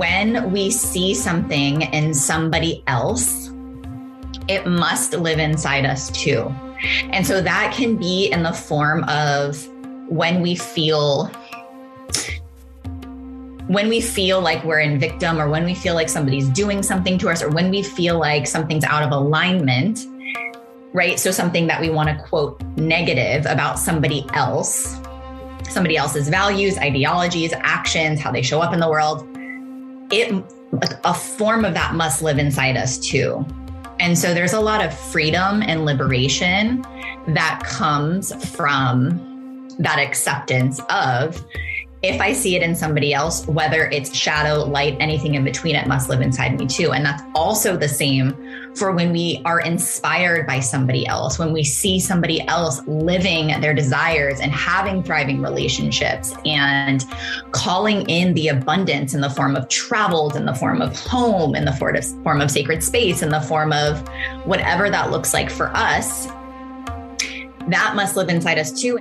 when we see something in somebody else, it must live inside us too. And so that can be in the form of when we feel when we feel like we're in victim or when we feel like somebody's doing something to us or when we feel like something's out of alignment right so something that we want to quote negative about somebody else somebody else's values ideologies actions how they show up in the world it a form of that must live inside us too. And so there's a lot of freedom and liberation that comes from that acceptance of if I see it in somebody else, whether it's shadow, light, anything in between, it must live inside me too. And that's also the same for when we are inspired by somebody else, when we see somebody else living their desires and having thriving relationships and calling in the abundance in the form of travels, in the form of home, in the form of sacred space, in the form of whatever that looks like for us. That must live inside us too.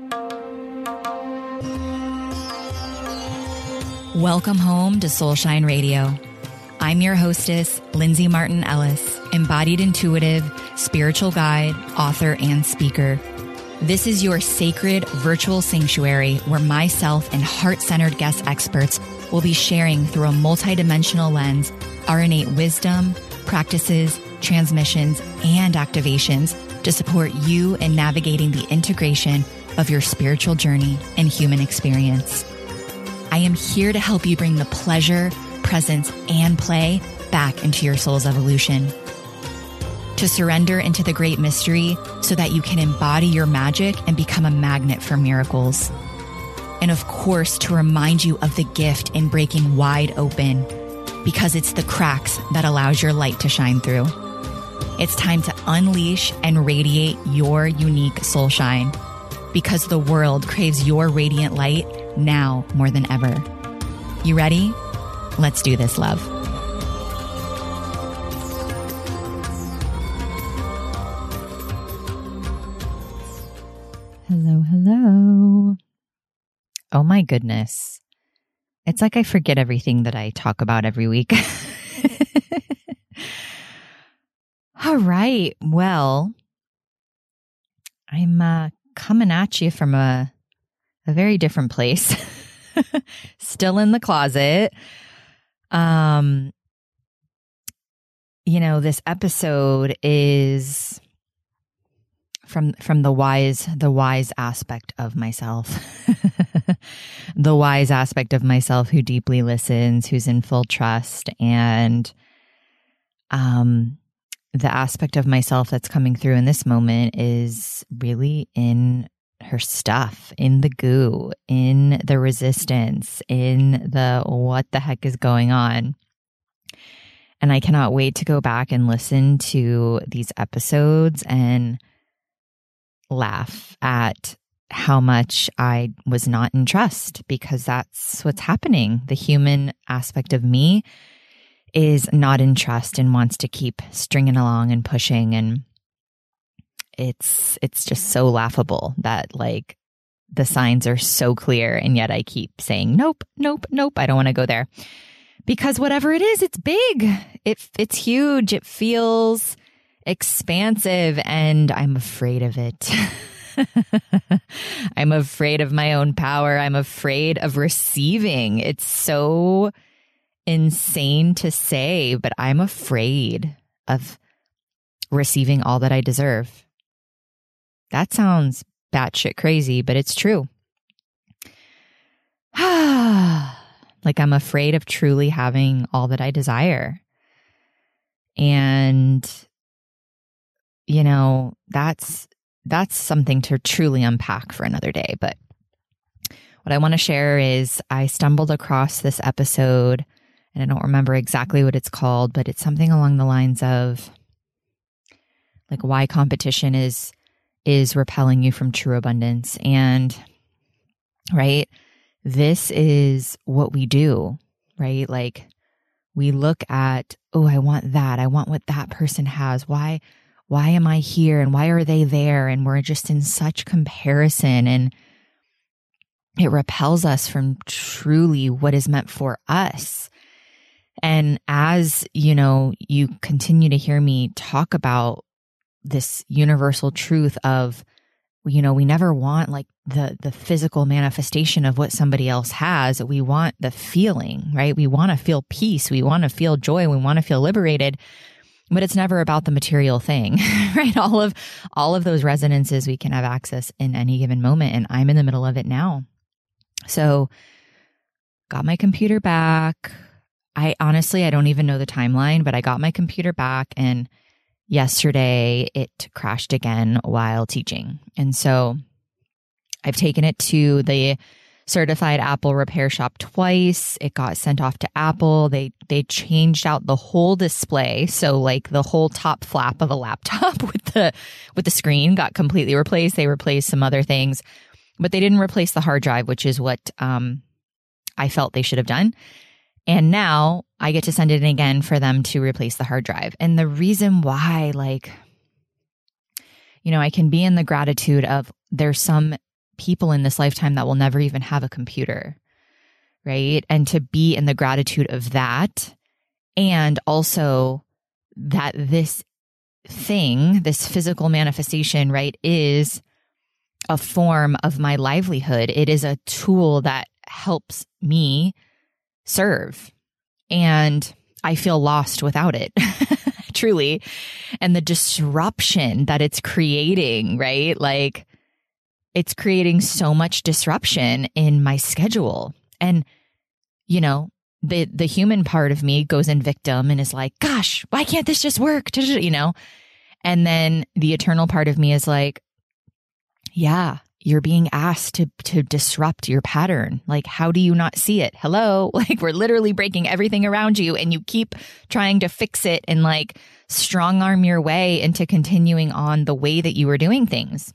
Welcome home to Soulshine Radio. I'm your hostess, Lindsay Marten Ellis, embodied intuitive, spiritual guide, author, and speaker. This is your sacred virtual sanctuary where myself and heart centered guest experts will be sharing through a multidimensional lens our innate wisdom, practices, transmissions, and activations to support you in navigating the integration of your spiritual journey and human experience. I am here to help you bring the pleasure, presence, and play back into your soul's evolution. To surrender into the great mystery so that you can embody your magic and become a magnet for miracles. And of course, to remind you of the gift in breaking wide open because it's the cracks that allows your light to shine through. It's time to unleash and radiate your unique soul shine because the world craves your radiant light now more than ever. You ready? Let's do this, love. Hello, hello. Oh my goodness. It's like I forget everything that I talk about every week. All right. Well, I'm uh, coming at you from a a very different place. Still in the closet. Um you know, this episode is from from the wise the wise aspect of myself. the wise aspect of myself who deeply listens, who's in full trust and um the aspect of myself that's coming through in this moment is really in her stuff, in the goo, in the resistance, in the what the heck is going on. And I cannot wait to go back and listen to these episodes and laugh at how much I was not in trust because that's what's happening. The human aspect of me is not in trust and wants to keep stringing along and pushing and it's it's just so laughable that like the signs are so clear and yet I keep saying nope, nope, nope, I don't want to go there. Because whatever it is, it's big. It it's huge. It feels expansive and I'm afraid of it. I'm afraid of my own power. I'm afraid of receiving. It's so insane to say, but I'm afraid of receiving all that I deserve. That sounds batshit crazy, but it's true. like I'm afraid of truly having all that I desire. And you know, that's that's something to truly unpack for another day, but what I want to share is I stumbled across this episode and I don't remember exactly what it's called, but it's something along the lines of like why competition is is repelling you from true abundance. And right this is what we do right? Like we look at oh i want that. I want what that person has. Why why am i here? And why are they there? And we're just in such comparison and it repels us from truly what is meant for us. And as, you know, you continue to hear me talk about this universal truth of, you know, we never want like the the physical manifestation of what somebody else has. We want the feeling, right? We want to feel peace, we want to feel joy, we want to feel liberated. But it's never about the material thing, right? All of all of those resonances we can have access in any given moment and I'm in the middle of it now. So got my computer back. I honestly I don't even know the timeline, but I got my computer back and yesterday it crashed again while teaching. And so I've taken it to the certified Apple repair shop twice. It got sent off to Apple. They they changed out the whole display, so like the whole top flap of a laptop with the with the screen got completely replaced. They replaced some other things, but they didn't replace the hard drive, which is what um, I felt they should have done. And now I get to send it in again for them to replace the hard drive. And the reason why, like, you know, I can be in the gratitude of there's some people in this lifetime that will never even have a computer, right? And to be in the gratitude of that. And also that this thing, this physical manifestation, right, is a form of my livelihood. It is a tool that helps me serve. And I feel lost without it, truly. And the disruption that it's creating, right? Like, it's creating so much disruption in my schedule. And, you know, the the human part of me goes in victim and is like, gosh, why can't this just work? You know? And then the eternal part of me is like, yeah, you're being asked to to disrupt your pattern. Like, how do you not see it? Hello? Like, we're literally breaking everything around you and you keep trying to fix it and like strong arm your way into continuing on the way that you were doing things.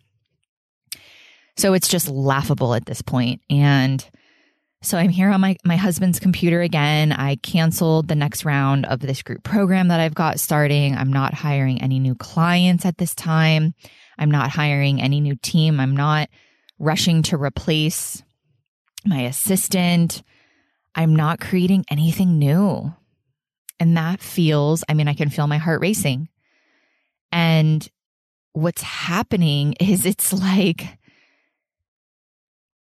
So it's just laughable at this point. And so I'm here on my, my husband's computer again. I canceled the next round of this group program that I've got starting. I'm not hiring any new clients at this time. I'm not hiring any new team. I'm not rushing to replace my assistant. I'm not creating anything new. And that feels, I mean, I can feel my heart racing. And what's happening is it's like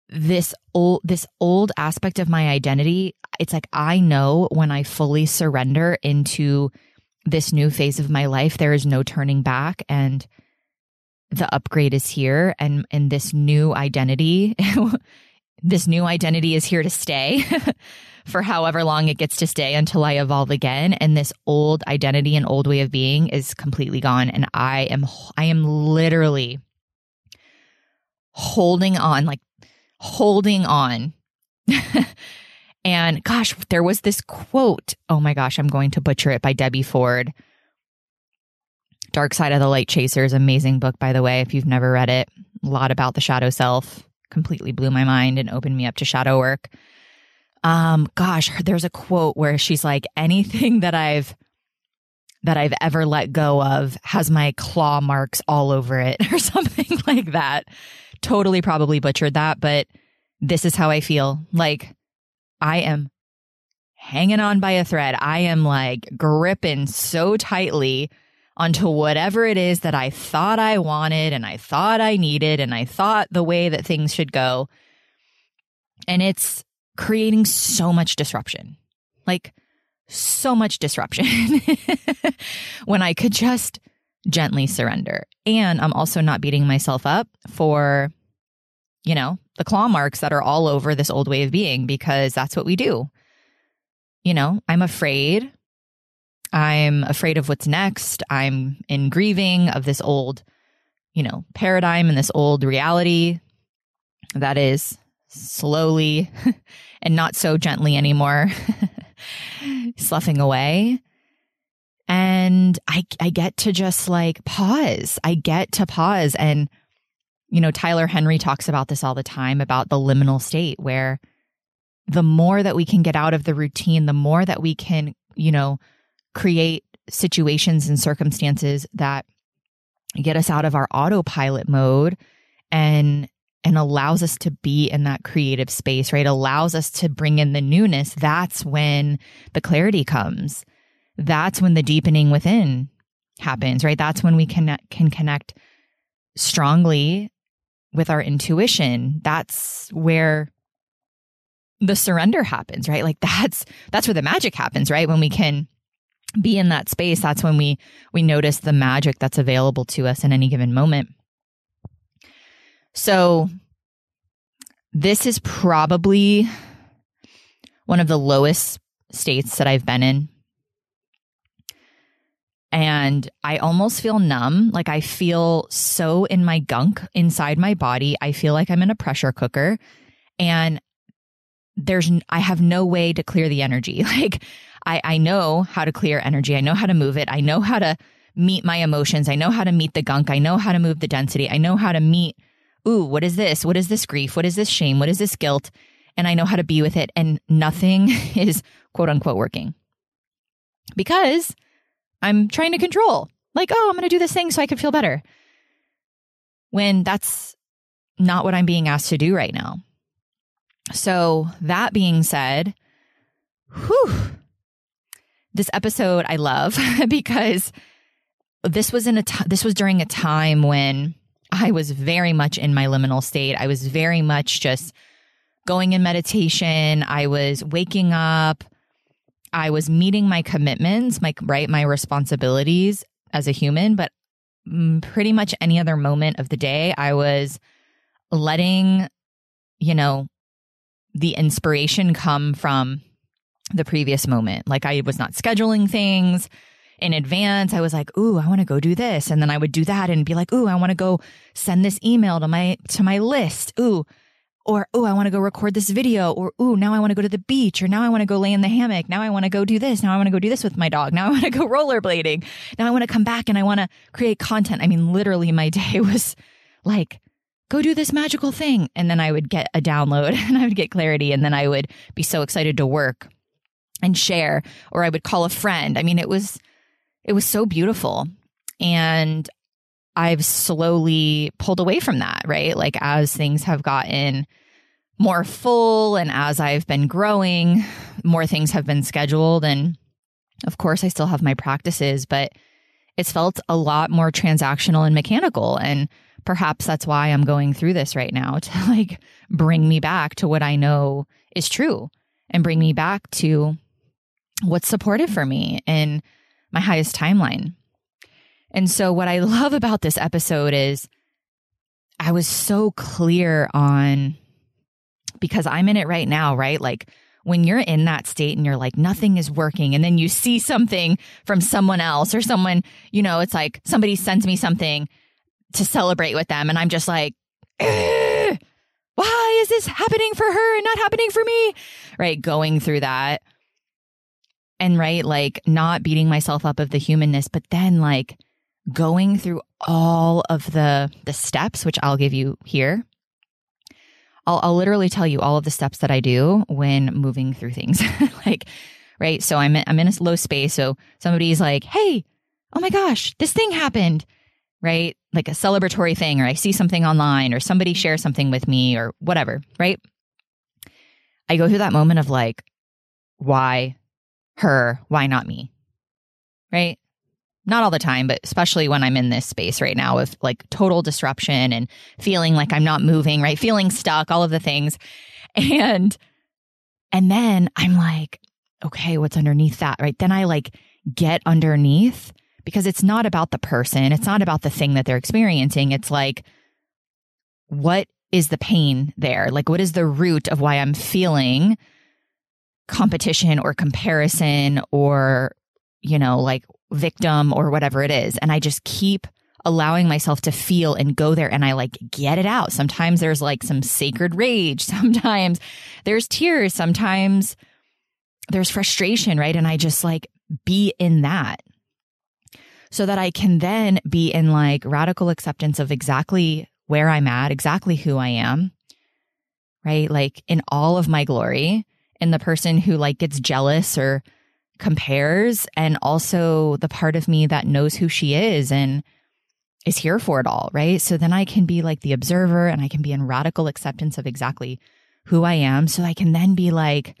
this old this old aspect of my identity it's like i know when i fully surrender into this new phase of my life there is no turning back and the upgrade is here and and this new identity this new identity is here to stay for however long it gets to stay until I evolve again. And this old identity and old way of being is completely gone. And I am I am literally holding on like holding on. And gosh there was this quote. Oh my gosh I'm going to butcher it by Debbie Ford Dark Side of the Light Chasers, amazing book, by the way, if you've never read it. A lot about the shadow self. Completely blew my mind and opened me up to shadow work. Um, gosh, there's a quote where she's like, anything that I've that I've ever let go of has my claw marks all over it or something like that. Totally probably butchered that, but this is how I feel. Like I am hanging on by a thread. I am like gripping so tightly onto whatever it is that I thought I wanted and I thought I needed and I thought the way that things should go. And it's creating so much disruption. Like so much disruption when I could just gently surrender. And I'm also not beating myself up for, you know, the claw marks that are all over this old way of being because that's what we do. You know, I'm afraid I'm afraid of what's next. I'm in grieving of this old, you know, paradigm and this old reality that is slowly and not so gently anymore sloughing away. And I, I get to just like pause. I get to pause. And, you know, Tyler Henry talks about this all the time about the liminal state where the more that we can get out of the routine, the more that we can, you know, create situations and circumstances that get us out of our autopilot mode and and allows us to be in that creative space, right? Allows us to bring in the newness. That's when the clarity comes. That's when the deepening within happens, right? That's when we can, can connect strongly with our intuition. That's where the surrender happens, right? Like that's, that's where the magic happens, right? When we can be in that space, that's when we, we notice the magic that's available to us in any given moment. So this is probably one of the lowest states that I've been in. And I almost feel numb. Like I feel so in my gunk inside my body. I feel like I'm in a pressure cooker and there's, I have no way to clear the energy. Like I, I know how to clear energy. I know how to move it. I know how to meet my emotions. I know how to meet the gunk. I know how to move the density. I know how to meet ooh, what is this? What is this grief? What is this shame? What is this guilt? And I know how to be with it. And nothing is quote unquote working because I'm trying to control. Like, oh, I'm going to do this thing so I can feel better. When that's not what I'm being asked to do right now. So, that being said, whew, this episode I love because this was in a t- this was during a time when I was very much in my liminal state. I was very much just going in meditation. I was waking up. I was meeting my commitments, my right, my responsibilities as a human, but mm, pretty much any other moment of the day, I was letting, you know, the inspiration come from the previous moment. Like I was not scheduling things in advance. I was like, "Ooh, I want to go do this." And then I would do that and be like, "Ooh, I want to go send this email to my to my list." Ooh, or "Ooh, I want to go record this video." Or "Ooh, now I want to go to the beach." Or "Now I want to go lay in the hammock." Now I want to go do this. Now I want to go do this with my dog. Now I want to go rollerblading. Now I want to come back and I want to create content. I mean, literally my day was like go do this magical thing. And then I would get a download and I would get clarity. And then I would be so excited to work and share, or I would call a friend. I mean, it was it was so beautiful. And I've slowly pulled away from that, right? Like as things have gotten more full and as I've been growing, more things have been scheduled. And of course, I still have my practices, but it's felt a lot more transactional and mechanical. And perhaps that's why I'm going through this right now to like bring me back to what I know is true and bring me back to what's supportive for me in my highest timeline. And so, what I love about this episode is I was so clear on because I'm in it right now, right? Like when you're in that state and you're like, nothing is working, and then you see something from someone else or someone, you know, it's like somebody sends me something to celebrate with them, and I'm just like, why is this happening for her and not happening for me? Right? Going through that and right like not beating myself up of the humanness but then like going through all of the the steps which I'll give you here I'll, I'll literally tell you all of the steps that I do when moving through things. Like right? So I'm I'm in a low space. So somebody's like hey oh my gosh this thing happened right? Like a celebratory thing or I see something online or somebody shares something with me or whatever right? I go through that moment of like why her, why not me? Right? Not all the time, but especially when I'm in this space right now with like total disruption and feeling like I'm not moving, right? Feeling stuck, all of the things. And and then I'm like, okay, what's underneath that? Right? Then I like get underneath because it's not about the person, it's not about the thing that they're experiencing. It's like what is the pain there? Like what is the root of why I'm feeling competition or comparison or, you know, like victim or whatever it is. And I just keep allowing myself to feel and go there and I like get it out. Sometimes there's like some sacred rage. Sometimes there's tears. Sometimes there's frustration, right? And I just like be in that so that I can then be in like radical acceptance of exactly where I'm at, exactly who I am, right? Like in all of my glory in the person who like gets jealous or compares and also the part of me that knows who she is and is here for it all, right? So then I can be like the observer and I can be in radical acceptance of exactly who I am. So I can then be like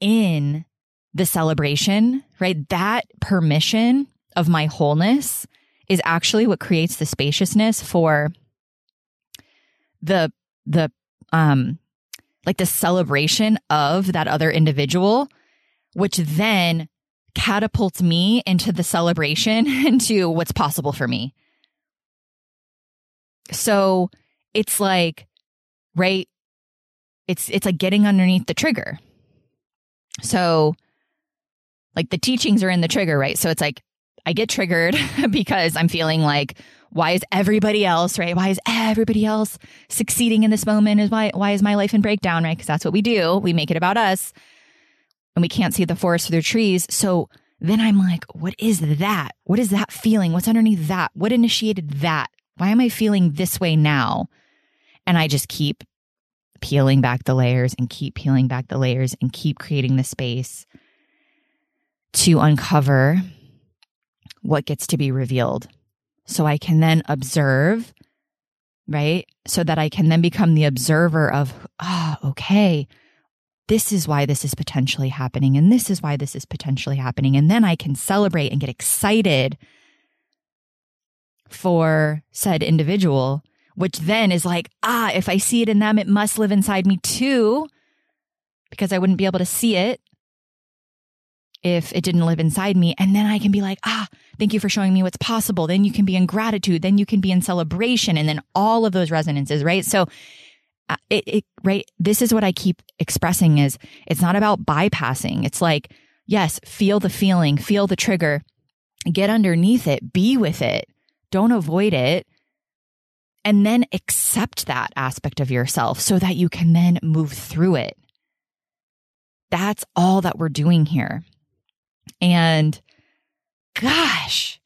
in the celebration, right? That permission of my wholeness is actually what creates the spaciousness for the, the, um, like the celebration of that other individual, which then catapults me into the celebration into what's possible for me. So it's like, right? It's, it's like getting underneath the trigger. So like the teachings are in the trigger, right? So it's like, I get triggered because I'm feeling like, why is everybody else, right? Why is everybody else succeeding in this moment? Is why, why is my life in breakdown, right? Because that's what we do. We make it about us and we can't see the forest through the trees. So then I'm like, what is that? What is that feeling? What's underneath that? What initiated that? Why am I feeling this way now? And I just keep peeling back the layers and keep peeling back the layers and keep creating the space to uncover what gets to be revealed. So I can then observe, right? So that I can then become the observer of, ah, oh, okay, this is why this is potentially happening. And this is why this is potentially happening. And then I can celebrate and get excited for said individual, which then is like, ah, if I see it in them, it must live inside me too, because I wouldn't be able to see it if it didn't live inside me. And then I can be like, ah, thank you for showing me what's possible. Then you can be in gratitude. Then you can be in celebration. And then all of those resonances, right? So Uh, it, it, right. This is what I keep expressing is it's not about bypassing. It's like, yes, feel the feeling, feel the trigger, get underneath it, be with it, don't avoid it. And then accept that aspect of yourself so that you can then move through it. That's all that we're doing here. And gosh,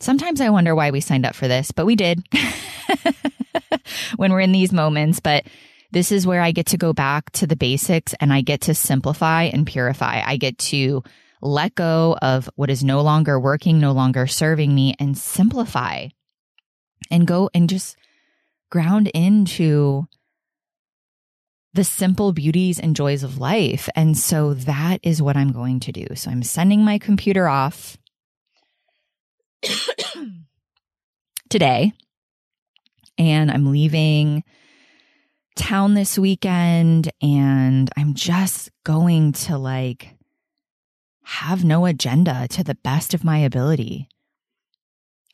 sometimes I wonder why we signed up for this, but we did. when we're in these moments. But this is where I get to go back to the basics and I get to simplify and purify. I get to let go of what is no longer working, no longer serving me, and simplify and go and just ground into the simple beauties and joys of life. And so that is what I'm going to do. So I'm sending my computer off today and I'm leaving town this weekend and I'm just going to like have no agenda to the best of my ability.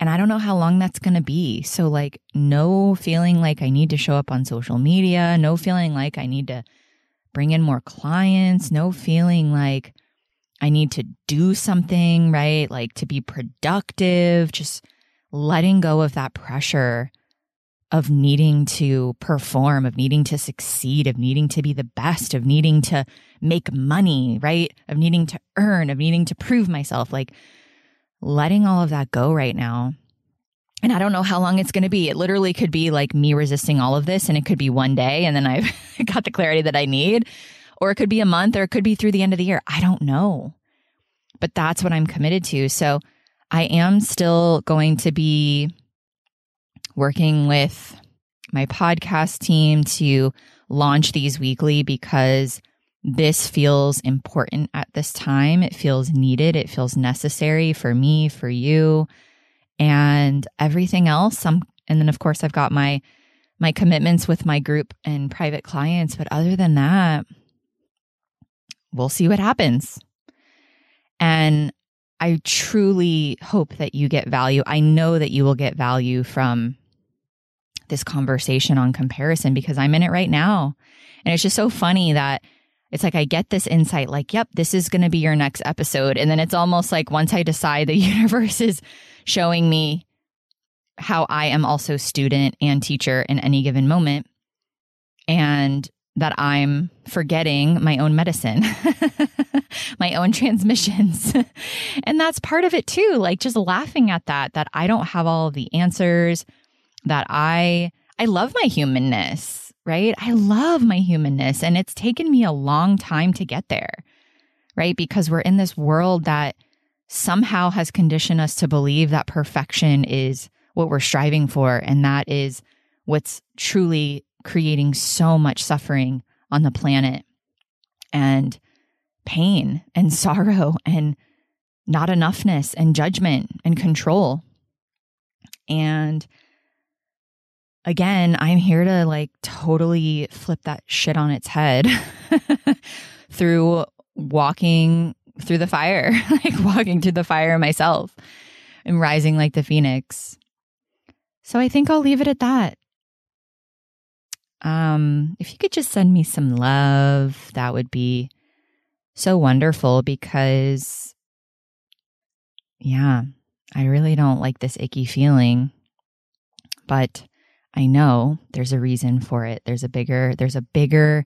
And I don't know how long that's going to be. So, like, no feeling like I need to show up on social media, no feeling like I need to bring in more clients, no feeling like I need to do something, right? Like to be productive, just letting go of that pressure of needing to perform, of needing to succeed, of needing to be the best, of needing to make money, right? Of needing to earn, of needing to prove myself, like letting all of that go right now. And I don't know how long it's going to be. It literally could be like me resisting all of this, and it could be one day, and then I've got the clarity that I need. Or it could be a month, or it could be through the end of the year. I don't know. But that's what I'm committed to. So I am still going to be working with my podcast team to launch these weekly because this feels important at this time. It feels needed. It feels necessary for me, for you, and everything else. and then of course I've got my my commitments with my group and private clients, but other than that, we'll see what happens. And I truly hope that you get value. I know that you will get value from this conversation on comparison because I'm in it right now. And it's just so funny that it's like I get this insight like, yep, this is going to be your next episode. And then it's almost like once I decide the universe is showing me how I am also student and teacher in any given moment and that I'm forgetting my own medicine, my own transmissions. and that's part of it too. Like just laughing at that, that I don't have all the answers that I I love my humanness, right? I love my humanness and it's taken me a long time to get there. Right? Because we're in this world that somehow has conditioned us to believe that perfection is what we're striving for. And that is what's truly creating so much suffering on the planet and pain and sorrow and not enoughness and judgment and control. And again, I'm here to like totally flip that shit on its head through walking through the fire, like walking through the fire myself and rising like the phoenix. So I think I'll leave it at that. Um, if you could just send me some love, that would be so wonderful because, yeah, I really don't like this icky feeling, but I know there's a reason for it. There's a bigger, there's a bigger,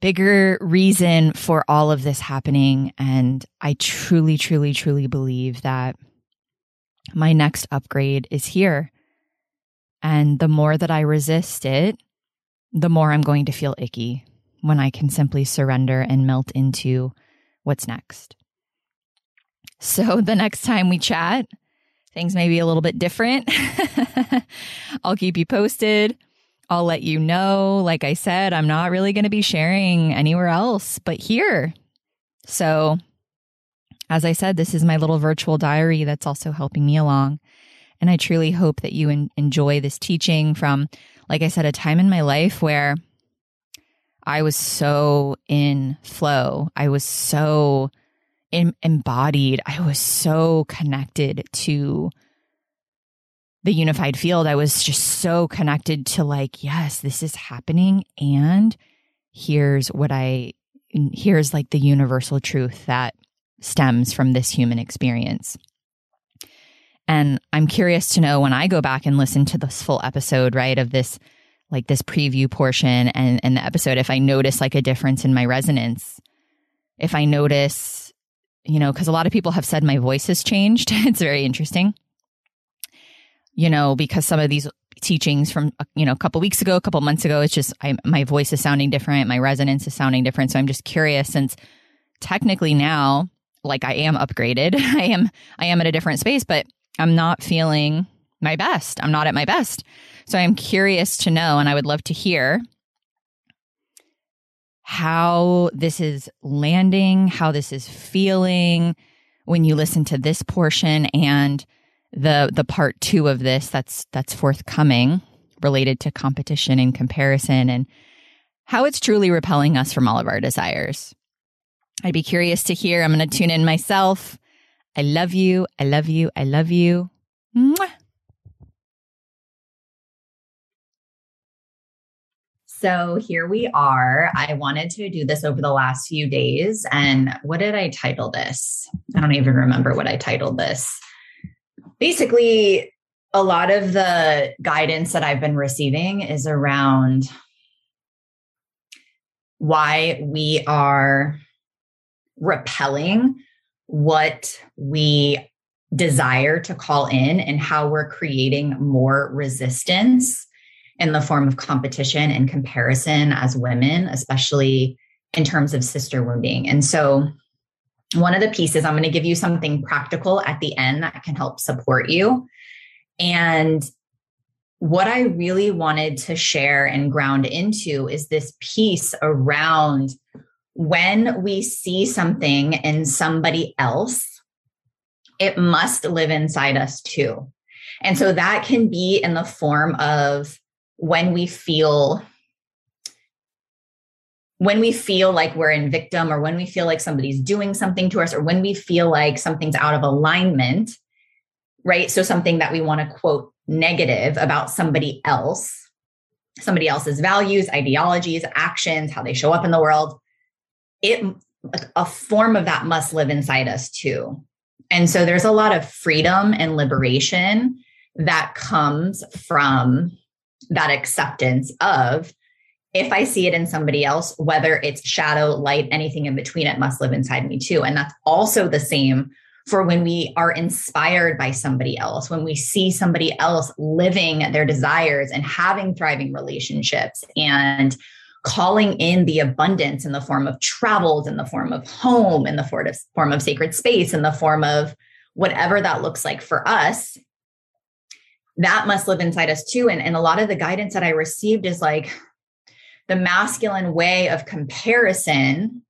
bigger reason for all of this happening. And I truly, truly, truly believe that my next upgrade is here. And the more that I resist it, the more I'm going to feel icky when I can simply surrender and melt into what's next. So the next time we chat, things may be a little bit different. I'll keep you posted. I'll let you know. Like I said, I'm not really going to be sharing anywhere else but here. So, as I said, this is my little virtual diary that's also helping me along. And I truly hope that you en- enjoy this teaching from, like I said, a time in my life where I was so in flow. I was so embodied. I was so connected to the unified field. I was just so connected to, like, yes, this is happening. And here's what I, here's like the universal truth that stems from this human experience. And I'm curious to know when I go back and listen to this full episode, right, of this like this preview portion and, and the episode, if I notice like a difference in my resonance, if I notice, you know, because a lot of people have said my voice has changed. it's very interesting, you know, because some of these teachings from, you know, a couple weeks ago, a couple months ago, it's just I, my voice is sounding different. My resonance is sounding different. So I'm just curious since technically now, like I am upgraded, I am, I am at a different space, but I'm not feeling my best. I'm not at my best. So I'm curious to know, and I would love to hear how this is landing, how this is feeling when you listen to this portion and the the part 2 of this that's that's forthcoming related to competition and comparison and how it's truly repelling us from all of our desires. I'd be curious to hear. I'm going to tune in myself. I love you. I love you. I love you. Mwah. So here we are. I wanted to do this over the last few days. And what did I title this? I don't even remember what I titled this. Basically, a lot of the guidance that I've been receiving is around why we are repelling what we desire to call in and how we're creating more resistance in the form of competition and comparison as women, especially in terms of sister wounding. And so, one of the pieces, I'm going to give you something practical at the end that can help support you. And what I really wanted to share and ground into is this piece around when we see something in somebody else, it must live inside us too. And so that can be in the form of when we feel when we feel like we're in victim or when we feel like somebody's doing something to us or when we feel like something's out of alignment right so something that we want to quote negative about somebody else somebody else's values ideologies actions how they show up in the world it a form of that must live inside us too and so there's a lot of freedom and liberation that comes from that acceptance of if I see it in somebody else, whether it's shadow, light, anything in between, it must live inside me too. And that's also the same for when we are inspired by somebody else, when we see somebody else living their desires and having thriving relationships and calling in the abundance in the form of travels, in the form of home, in the form of sacred space, in the form of whatever that looks like for us that must live inside us too. And, and a lot of the guidance that I received is like the masculine way of comparison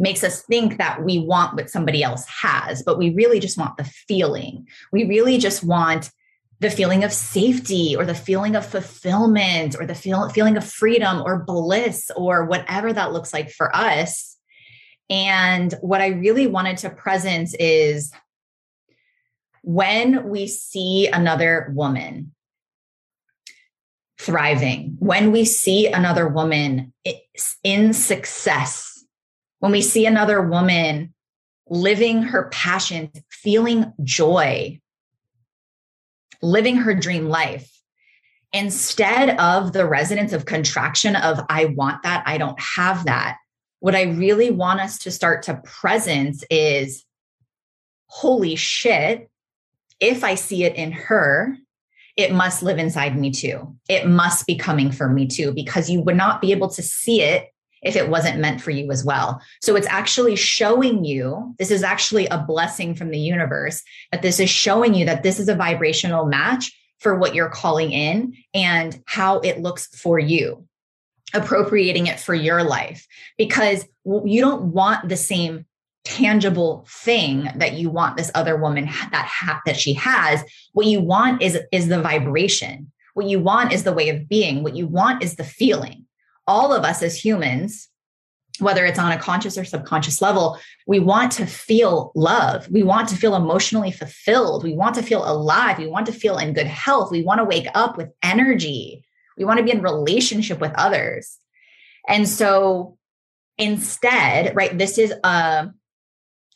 makes us think that we want what somebody else has, but we really just want the feeling. We really just want the feeling of safety or the feeling of fulfillment or the feel, feeling of freedom or bliss or whatever that looks like for us. And what I really wanted to presence is when we see another woman thriving, when we see another woman in success, when we see another woman living her passion, feeling joy, living her dream life, instead of the resonance of contraction of, I want that, I don't have that, what I really want us to start to presence is, holy shit, if I see it in her, it must live inside me too. It must be coming for me too, because you would not be able to see it if it wasn't meant for you as well. So it's actually showing you this is actually a blessing from the universe that this is showing you that this is a vibrational match for what you're calling in and how it looks for you, appropriating it for your life. Because you don't want the same tangible thing that you want this other woman that ha- that she has. What you want is is the vibration. What you want is the way of being. What you want is the feeling all of us as humans whether it's on a conscious or subconscious level we want to feel love. We want to feel emotionally fulfilled. We want to feel alive. We want to feel in good health. We want to wake up with energy. We want to be in relationship with others. And so instead right this is a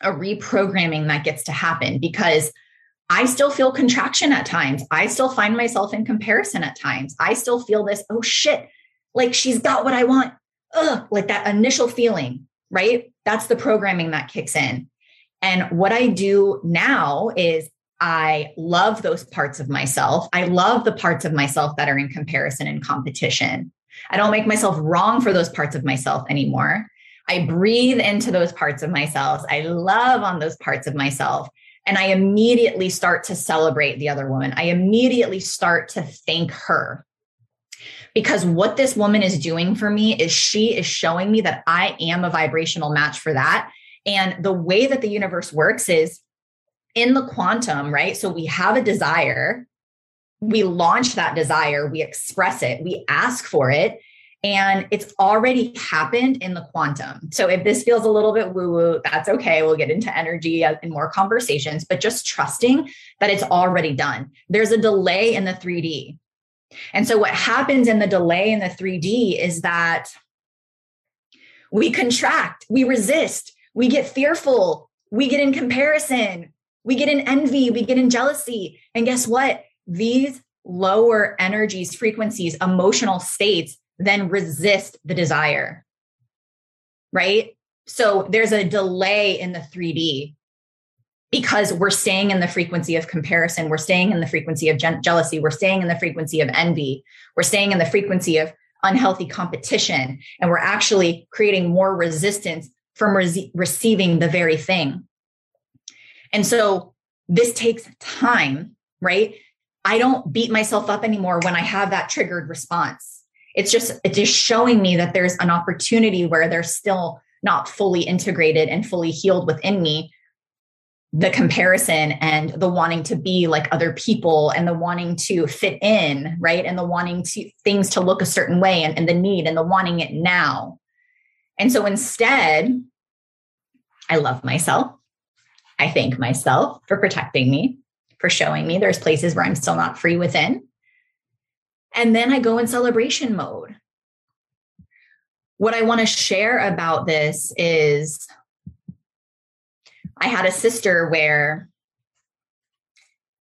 a reprogramming that gets to happen because I still feel contraction at times. I still find myself in comparison at times. I still feel this, oh shit, like she's got what I want. Ugh, like that initial feeling, right? That's the programming that kicks in. And what I do now is I love those parts of myself. I love the parts of myself that are in comparison and competition. I don't make myself wrong for those parts of myself anymore. I breathe into those parts of myself. I love on those parts of myself. And I immediately start to celebrate the other woman. I immediately start to thank her. Because what this woman is doing for me is she is showing me that I am a vibrational match for that. And the way that the universe works is in the quantum, right? So we have a desire, we launch that desire, we express it, we ask for it, and it's already happened in the quantum. So if this feels a little bit woo woo, that's okay. We'll get into energy in more conversations, but just trusting that it's already done. There's a delay in the 3D. And so what happens in the delay in the 3D is that we contract, we resist, we get fearful, we get in comparison, we get in envy, we get in jealousy. And guess what? These lower energies, frequencies, emotional states then resist the desire. Right? So there's a delay in the 3D because we're staying in the frequency of comparison. We're staying in the frequency of jealousy. We're staying in the frequency of envy. We're staying in the frequency of unhealthy competition. And we're actually creating more resistance from re- receiving the very thing. And so this takes time, right? I don't beat myself up anymore when I have that triggered response it's just it's just showing me that there's an opportunity where they're still not fully integrated and fully healed within me the comparison and the wanting to be like other people and the wanting to fit in right? And the wanting to things to look a certain way and, and the need and the wanting it now. And so instead i love myself. I thank myself for protecting me for showing me there's places where i'm still not free within. And then I go in celebration mode. What I want to share about this is I had a sister where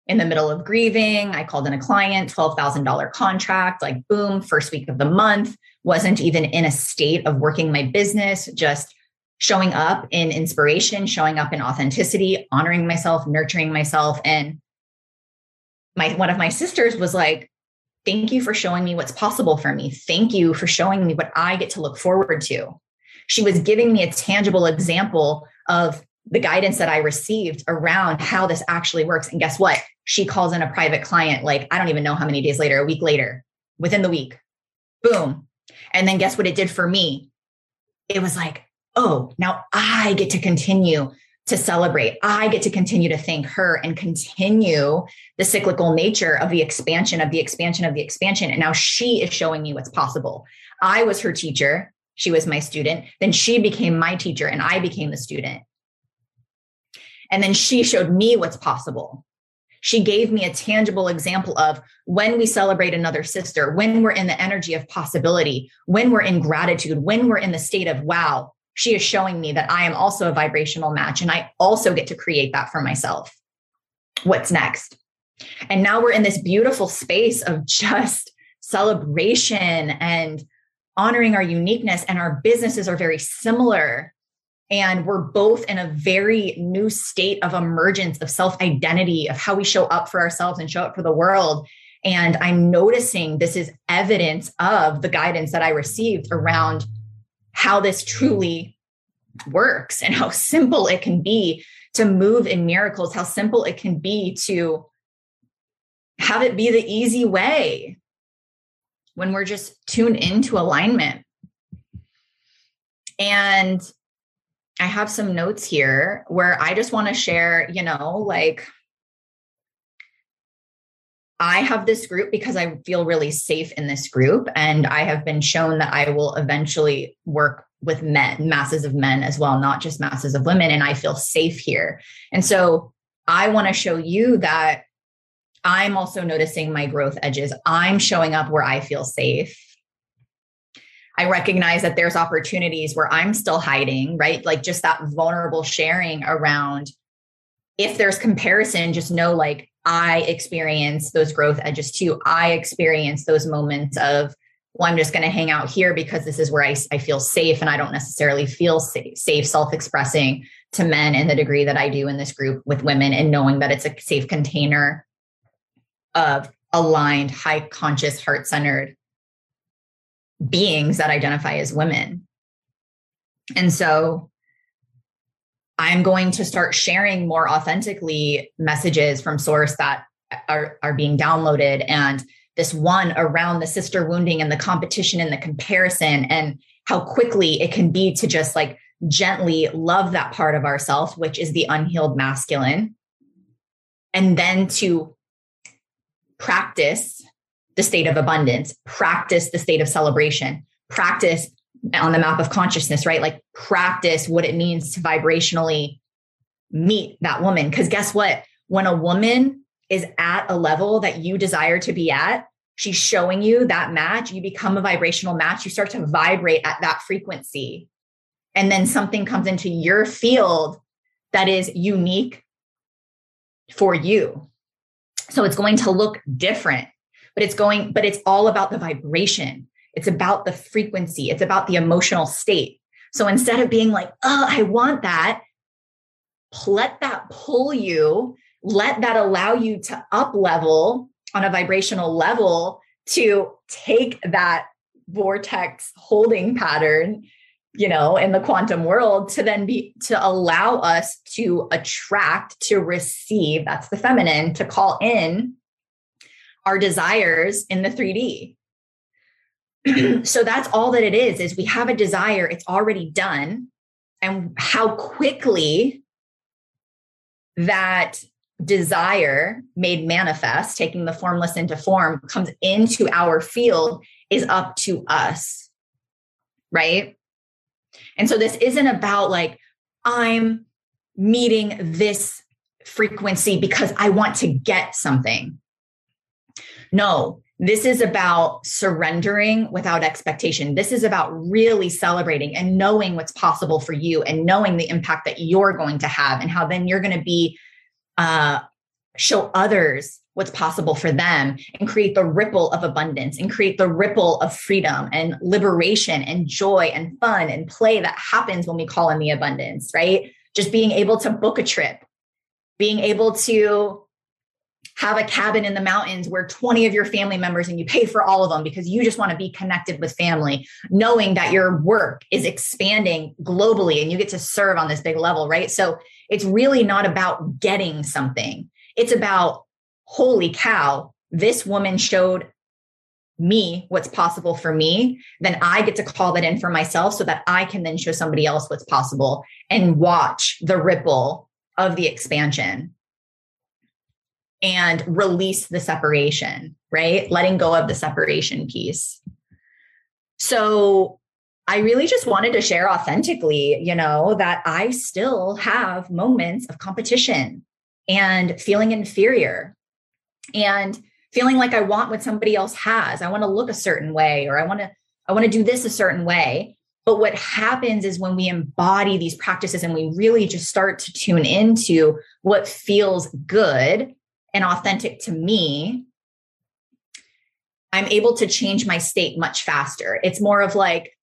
in the middle of grieving, I called in a client, $12,000 contract, like boom, first week of the month, wasn't even in a state of working my business, just showing up in inspiration, showing up in authenticity, honoring myself, nurturing myself. And my one of my sisters was like, Thank you for showing me what's possible for me. Thank you for showing me what I get to look forward to. She was giving me a tangible example of the guidance that I received around how this actually works. And guess what? she calls in a private client, like, I don't even know how many days later, a week later, within the week. Boom. And then guess what it did for me? It was like, oh, now I get to continue to celebrate. I get to continue to thank her and continue the cyclical nature of the expansion of the expansion of the expansion. And now she is showing me what's possible. I was her teacher. She was my student. Then she became my teacher and I became the student. And then she showed me what's possible. She gave me a tangible example of when we celebrate another sister, when we're in the energy of possibility, when we're in gratitude, when we're in the state of wow, she is showing me that I am also a vibrational match and I also get to create that for myself. What's next? And now we're in this beautiful space of just celebration and honoring our uniqueness, and our businesses are very similar. And we're both in a very new state of emergence of self identity, of how we show up for ourselves and show up for the world. And I'm noticing this is evidence of the guidance that I received around how this truly works and how simple it can be to move in miracles, how simple it can be to have it be the easy way when we're just tuned into alignment. And I have some notes here where I just want to share, you know, like I have this group because I feel really safe in this group. And I have been shown that I will eventually work with men, masses of men as well, not just masses of women. And I feel safe here. And so I want to show you that I'm also noticing my growth edges. I'm showing up where I feel safe. I recognize that there's opportunities where I'm still hiding, right? Like just that vulnerable sharing around if there's comparison, just know like I experience those growth edges too. I experience those moments of, well, I'm just going to hang out here because this is where I, I feel safe and I don't necessarily feel safe, safe self expressing to men in the degree that I do in this group with women and knowing that it's a safe container of aligned, high conscious, heart centered beings that identify as women. And so I'm going to start sharing more authentically messages from source that are, are being downloaded and this one around the sister wounding and the competition and the comparison and how quickly it can be to just like gently love that part of ourselves, which is the unhealed masculine. And then to practice the state of abundance, practice the state of celebration, practice on the map of consciousness, right? Like practice what it means to vibrationally meet that woman. Because guess what? When a woman is at a level that you desire to be at, she's showing you that match. You become a vibrational match. You start to vibrate at that frequency. And then something comes into your field that is unique for you. So it's going to look different, but it's going, but it's all about the vibration. It's about the frequency. It's about the emotional state. So instead of being like, oh, I want that, let that pull you, let that allow you to up level on a vibrational level to take that vortex holding pattern you know in the quantum world to then be to allow us to attract to receive that's the feminine to call in our desires in the 3d so that's all that it is is we have a desire it's already done. And how quickly that desire made manifest taking the formless into form comes into our field is up to us right? And so this isn't about like, I'm meeting this frequency because I want to get something. No, this is about surrendering without expectation. This is about really celebrating and knowing what's possible for you and knowing the impact that you're going to have and how then you're going to be uh, show others what's possible for them and create the ripple of abundance and create the ripple of freedom and liberation and joy and fun and play that happens when we call in the abundance, right? Just being able to book a trip, being able to have a cabin in the mountains where 20 of your family members and you pay for all of them because you just want to be connected with family, knowing that your work is expanding globally and you get to serve on this big level, right? So it's really not about getting something. It's about holy cow, this woman showed me what's possible for me, then I get to call that in for myself so that I can then show somebody else what's possible and watch the ripple of the expansion and release the separation, right? Letting go of the separation piece. So I really just wanted to share authentically, you know, that I still have moments of competition and feeling inferior and feeling like I want what somebody else has. I want to look a certain way or I want to I want to do this a certain way. But what happens is when we embody these practices and we really just start to tune into what feels good and authentic to me, I'm able to change my state much faster. It's more of like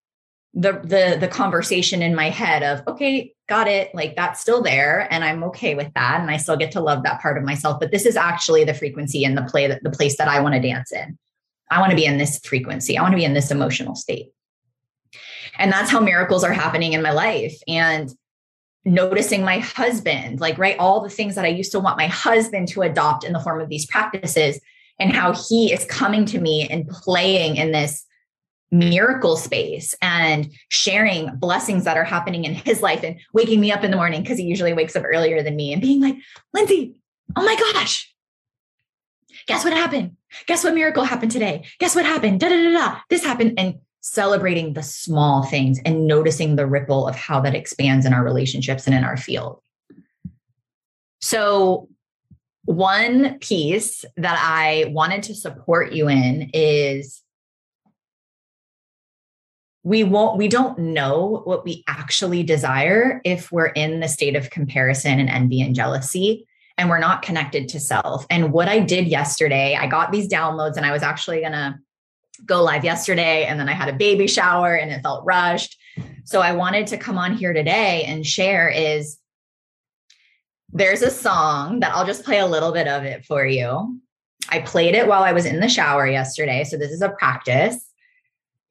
the the the conversation in my head of okay, got it, like that's still there and I'm okay with that and I still get to love that part of myself, but this is actually the frequency and the play that the place that I want to dance in. I want to be in this frequency. I want to be in this emotional state. And that's how miracles are happening in my life and noticing my husband, like right all the things that I used to want my husband to adopt in the form of these practices and how he is coming to me and playing in this miracle space and sharing blessings that are happening in his life and waking me up in the morning because he usually wakes up earlier than me and being like, Lindsay, oh my gosh, guess what happened? Guess what miracle happened today? Guess what happened? Da da da da. This happened. And celebrating the small things and noticing the ripple of how that expands in our relationships and in our field. So, one piece that I wanted to support you in is we won't we don't know what we actually desire if we're in the state of comparison and envy and jealousy and we're not connected to self and what i did yesterday i got these downloads and i was actually going to go live yesterday and then i had a baby shower and it felt rushed so i wanted to come on here today and share is there's a song that i'll just play a little bit of it for you i played it while i was in the shower yesterday so this is a practice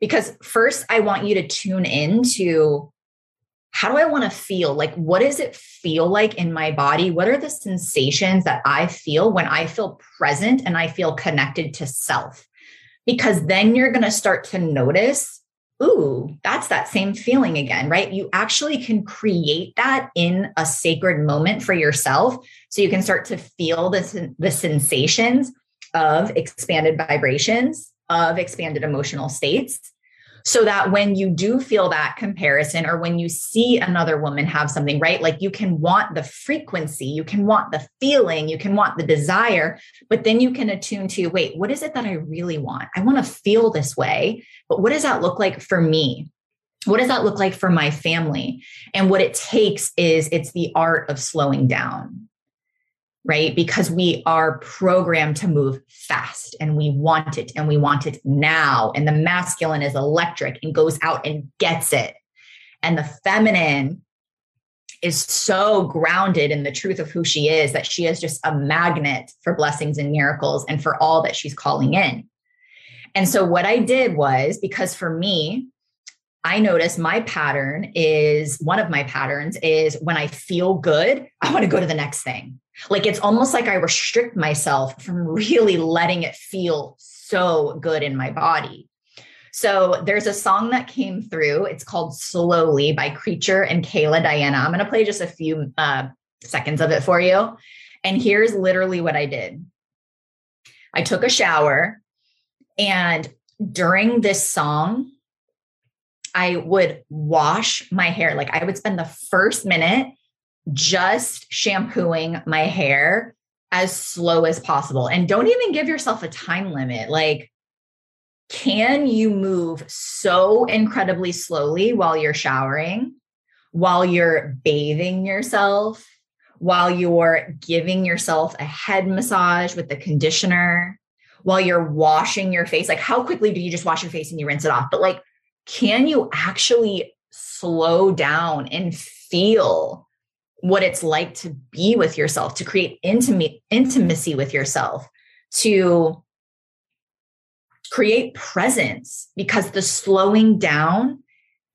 because first I want you to tune into how do I want to feel? Like, what does it feel like in my body? What are the sensations that I feel when I feel present and I feel connected to self? Because then you're going to start to notice, ooh, that's that same feeling again, right? You actually can create that in a sacred moment for yourself. So you can start to feel the, the sensations of expanded vibrations of expanded emotional states so that when you do feel that comparison or when you see another woman have something right? Like you can want the frequency you can want the feeling you can want the desire but then you can attune to wait what is it that i really want? I want to feel this way but what does that look like for me? What does that look like for my family? And what it takes is it's the art of slowing down right? Because we are programmed to move fast and we want it and we want it now. And the masculine is electric and goes out and gets it. And the feminine is so grounded in the truth of who she is that she is just a magnet for blessings and miracles and for all that she's calling in. And so, what I did was because for me, I notice my pattern is one of my patterns is when I feel good, I want to go to the next thing. Like it's almost like I restrict myself from really letting it feel so good in my body. So there's a song that came through. It's called Slowly by Creature and Kayla Diana. I'm going to play just a few uh, seconds of it for you. And here's literally what I did I took a shower, and during this song, I would wash my hair. Like I would spend the first minute just shampooing my hair as slow as possible. And don't even give yourself a time limit. Like, can you move so incredibly slowly while you're showering, while you're bathing yourself, while you're giving yourself a head massage with the conditioner, while you're washing your face? Like, how quickly do you just wash your face and you rinse it off? But like, can you actually slow down and feel what it's like to be with yourself, to create intimate intimacy with yourself, to create presence because the slowing down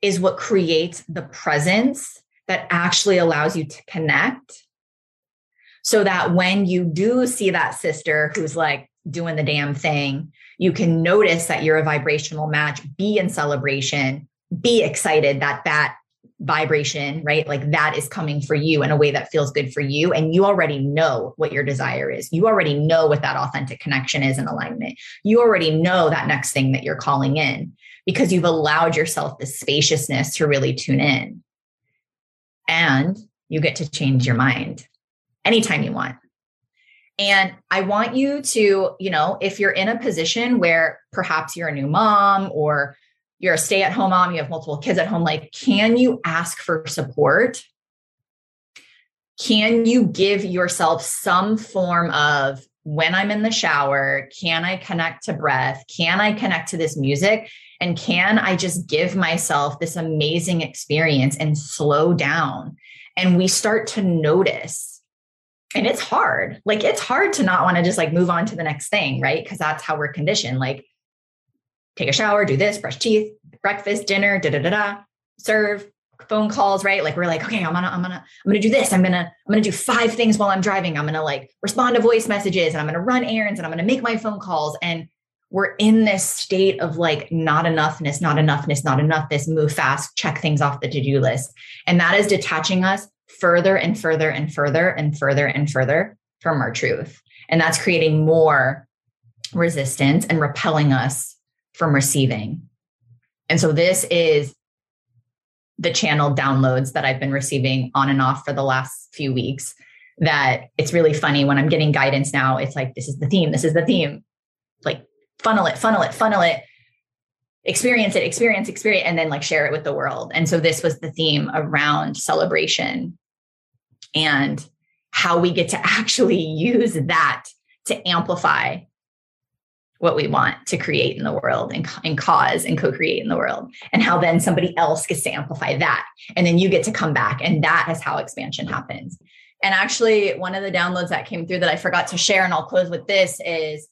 is what creates the presence that actually allows you to connect. so that when you do see that sister who's like doing the damn thing, you can notice that you're a vibrational match, be in celebration, be excited that that vibration, right? Like that is coming for you in a way that feels good for you. And you already know what your desire is. You already know what that authentic connection is in alignment. You already know that next thing that you're calling in because you've allowed yourself the spaciousness to really tune in. And you get to change your mind anytime you want. And I want you to, you know, if you're in a position where perhaps you're a new mom or you're a stay at home mom, you have multiple kids at home, like, can you ask for support? Can you give yourself some form of when I'm in the shower, can I connect to breath? Can I connect to this music? And can I just give myself this amazing experience and slow down? And we start to notice. And it's hard. Like, it's hard to not want to just like move on to the next thing, right? Because that's how we're conditioned. Like, take a shower, do this, brush teeth, breakfast, dinner, da da da da, serve, phone calls, right? Like we're like, okay, I'm gonna, I'm gonna, I'm gonna do this. I'm gonna, I'm gonna do five things while I'm driving. I'm gonna like respond to voice messages and I'm gonna run errands and I'm gonna make my phone calls. And we're in this state of like not enoughness, not enoughness, not enoughness, move fast, check things off the to-do list. And that is detaching us further and further and further and further and further from our truth. And that's creating more resistance and repelling us from receiving. And so this is the channel downloads that I've been receiving on and off for the last few weeks. That it's really funny when I'm getting guidance now. It's like, this is the theme, this is the theme. Like, funnel it, funnel it, funnel it, experience it, experience, experience, and then like share it with the world. And so this was the theme around celebration and how we get to actually use that to amplify what we want to create in the world and, and cause and co-create in the world and how then somebody else gets to amplify that. And then you get to come back and that is how expansion happens. And actually one of the downloads that came through that i forgot to share and i'll close with this is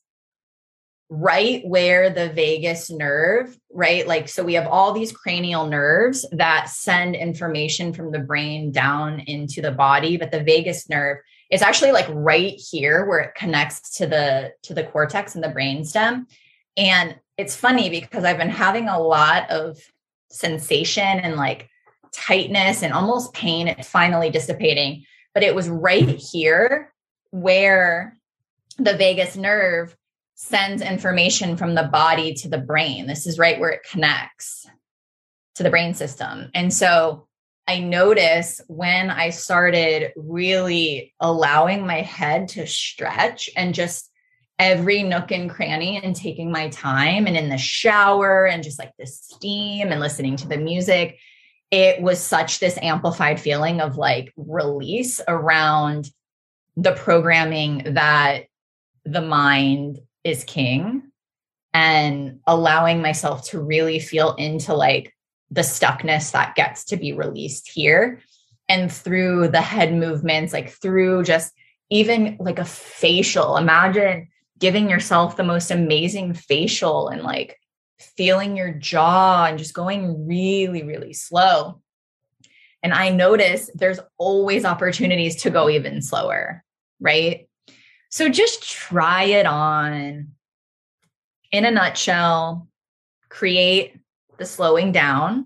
right where the vagus nerve right? Like so we have all these cranial nerves that send information from the brain down into the body but the vagus nerve is actually like right here where it connects to the to the cortex and the brain stem. And it's funny because i've been having a lot of sensation and like tightness and almost pain. It's finally dissipating but it was right here where the vagus nerve sends information from the body to the brain. This is right where it connects to the brain system. And so I notice when I started really allowing my head to stretch and just every nook and cranny and taking my time and in the shower and just like the steam and listening to the music, it was such this amplified feeling of like release around the programming that the mind is king and allowing myself to really feel into like the stuckness that gets to be released here. And through the head movements like through just even like a facial imagine giving yourself the most amazing facial and like feeling your jaw and just going really really slow. And i notice there's always opportunities to go even slower right so just try it on in a nutshell create the slowing down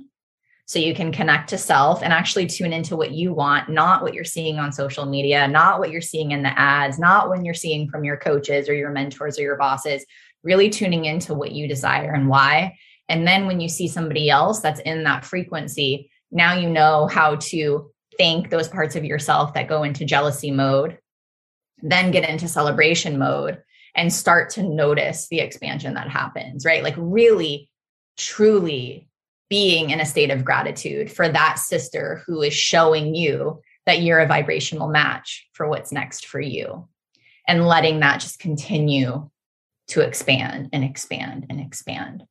so you can connect to self and actually tune into what you want, not what you're seeing on social media, not what you're seeing in the ads, not when you're seeing from your coaches or your mentors or your bosses, really tuning into what you desire and why. And then when you see somebody else that's in that frequency, now you know how to thank those parts of yourself that go into jealousy mode, then get into celebration mode and start to notice the expansion that happens, right? Like really truly being in a state of gratitude for that sister who is showing you that you're a vibrational match for what's next for you and letting that just continue to expand and expand and expand.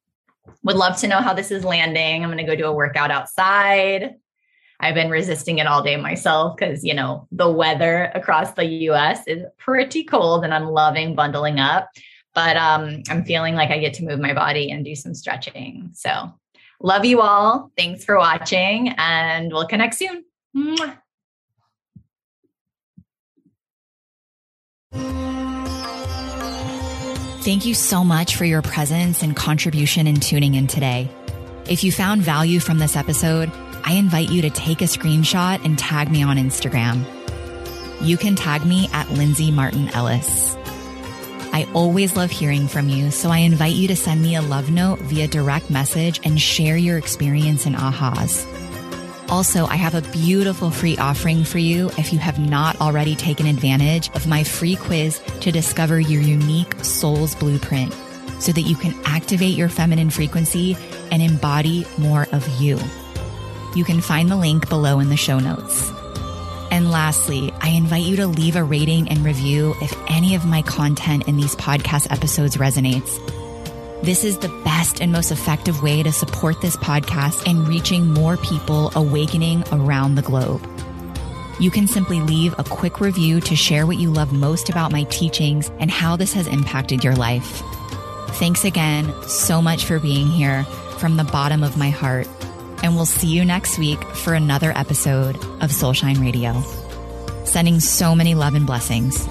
Would love to know how this is landing. I'm going to go do a workout outside. I've been resisting it all day myself because, you know, the weather across the US is pretty cold and I'm loving bundling up. But um, I'm feeling like I get to move my body and do some stretching. So love you all. Thanks for watching and we'll connect soon. Mwah. Thank you so much for your presence and contribution in tuning in today. If you found value from this episode, I invite you to take a screenshot and tag me on Instagram. You can tag me at Lindsay Marten Ellis. I always love hearing from you, so I invite you to send me a love note via direct message and share your experience and ahas. Also, I have a beautiful free offering for you if you have not already taken advantage of my free quiz to discover your unique soul's blueprint so that you can activate your feminine frequency and embody more of you. You can find the link below in the show notes. And lastly, I invite you to leave a rating and review if any of my content in these podcast episodes resonates. This is the best and most effective way to support this podcast and reaching more people awakening around the globe. You can simply leave a quick review to share what you love most about my teachings and how this has impacted your life. Thanks again so much for being here from the bottom of my heart and we'll see you next week for another episode of Soulshine Radio. Sending so many love and blessings.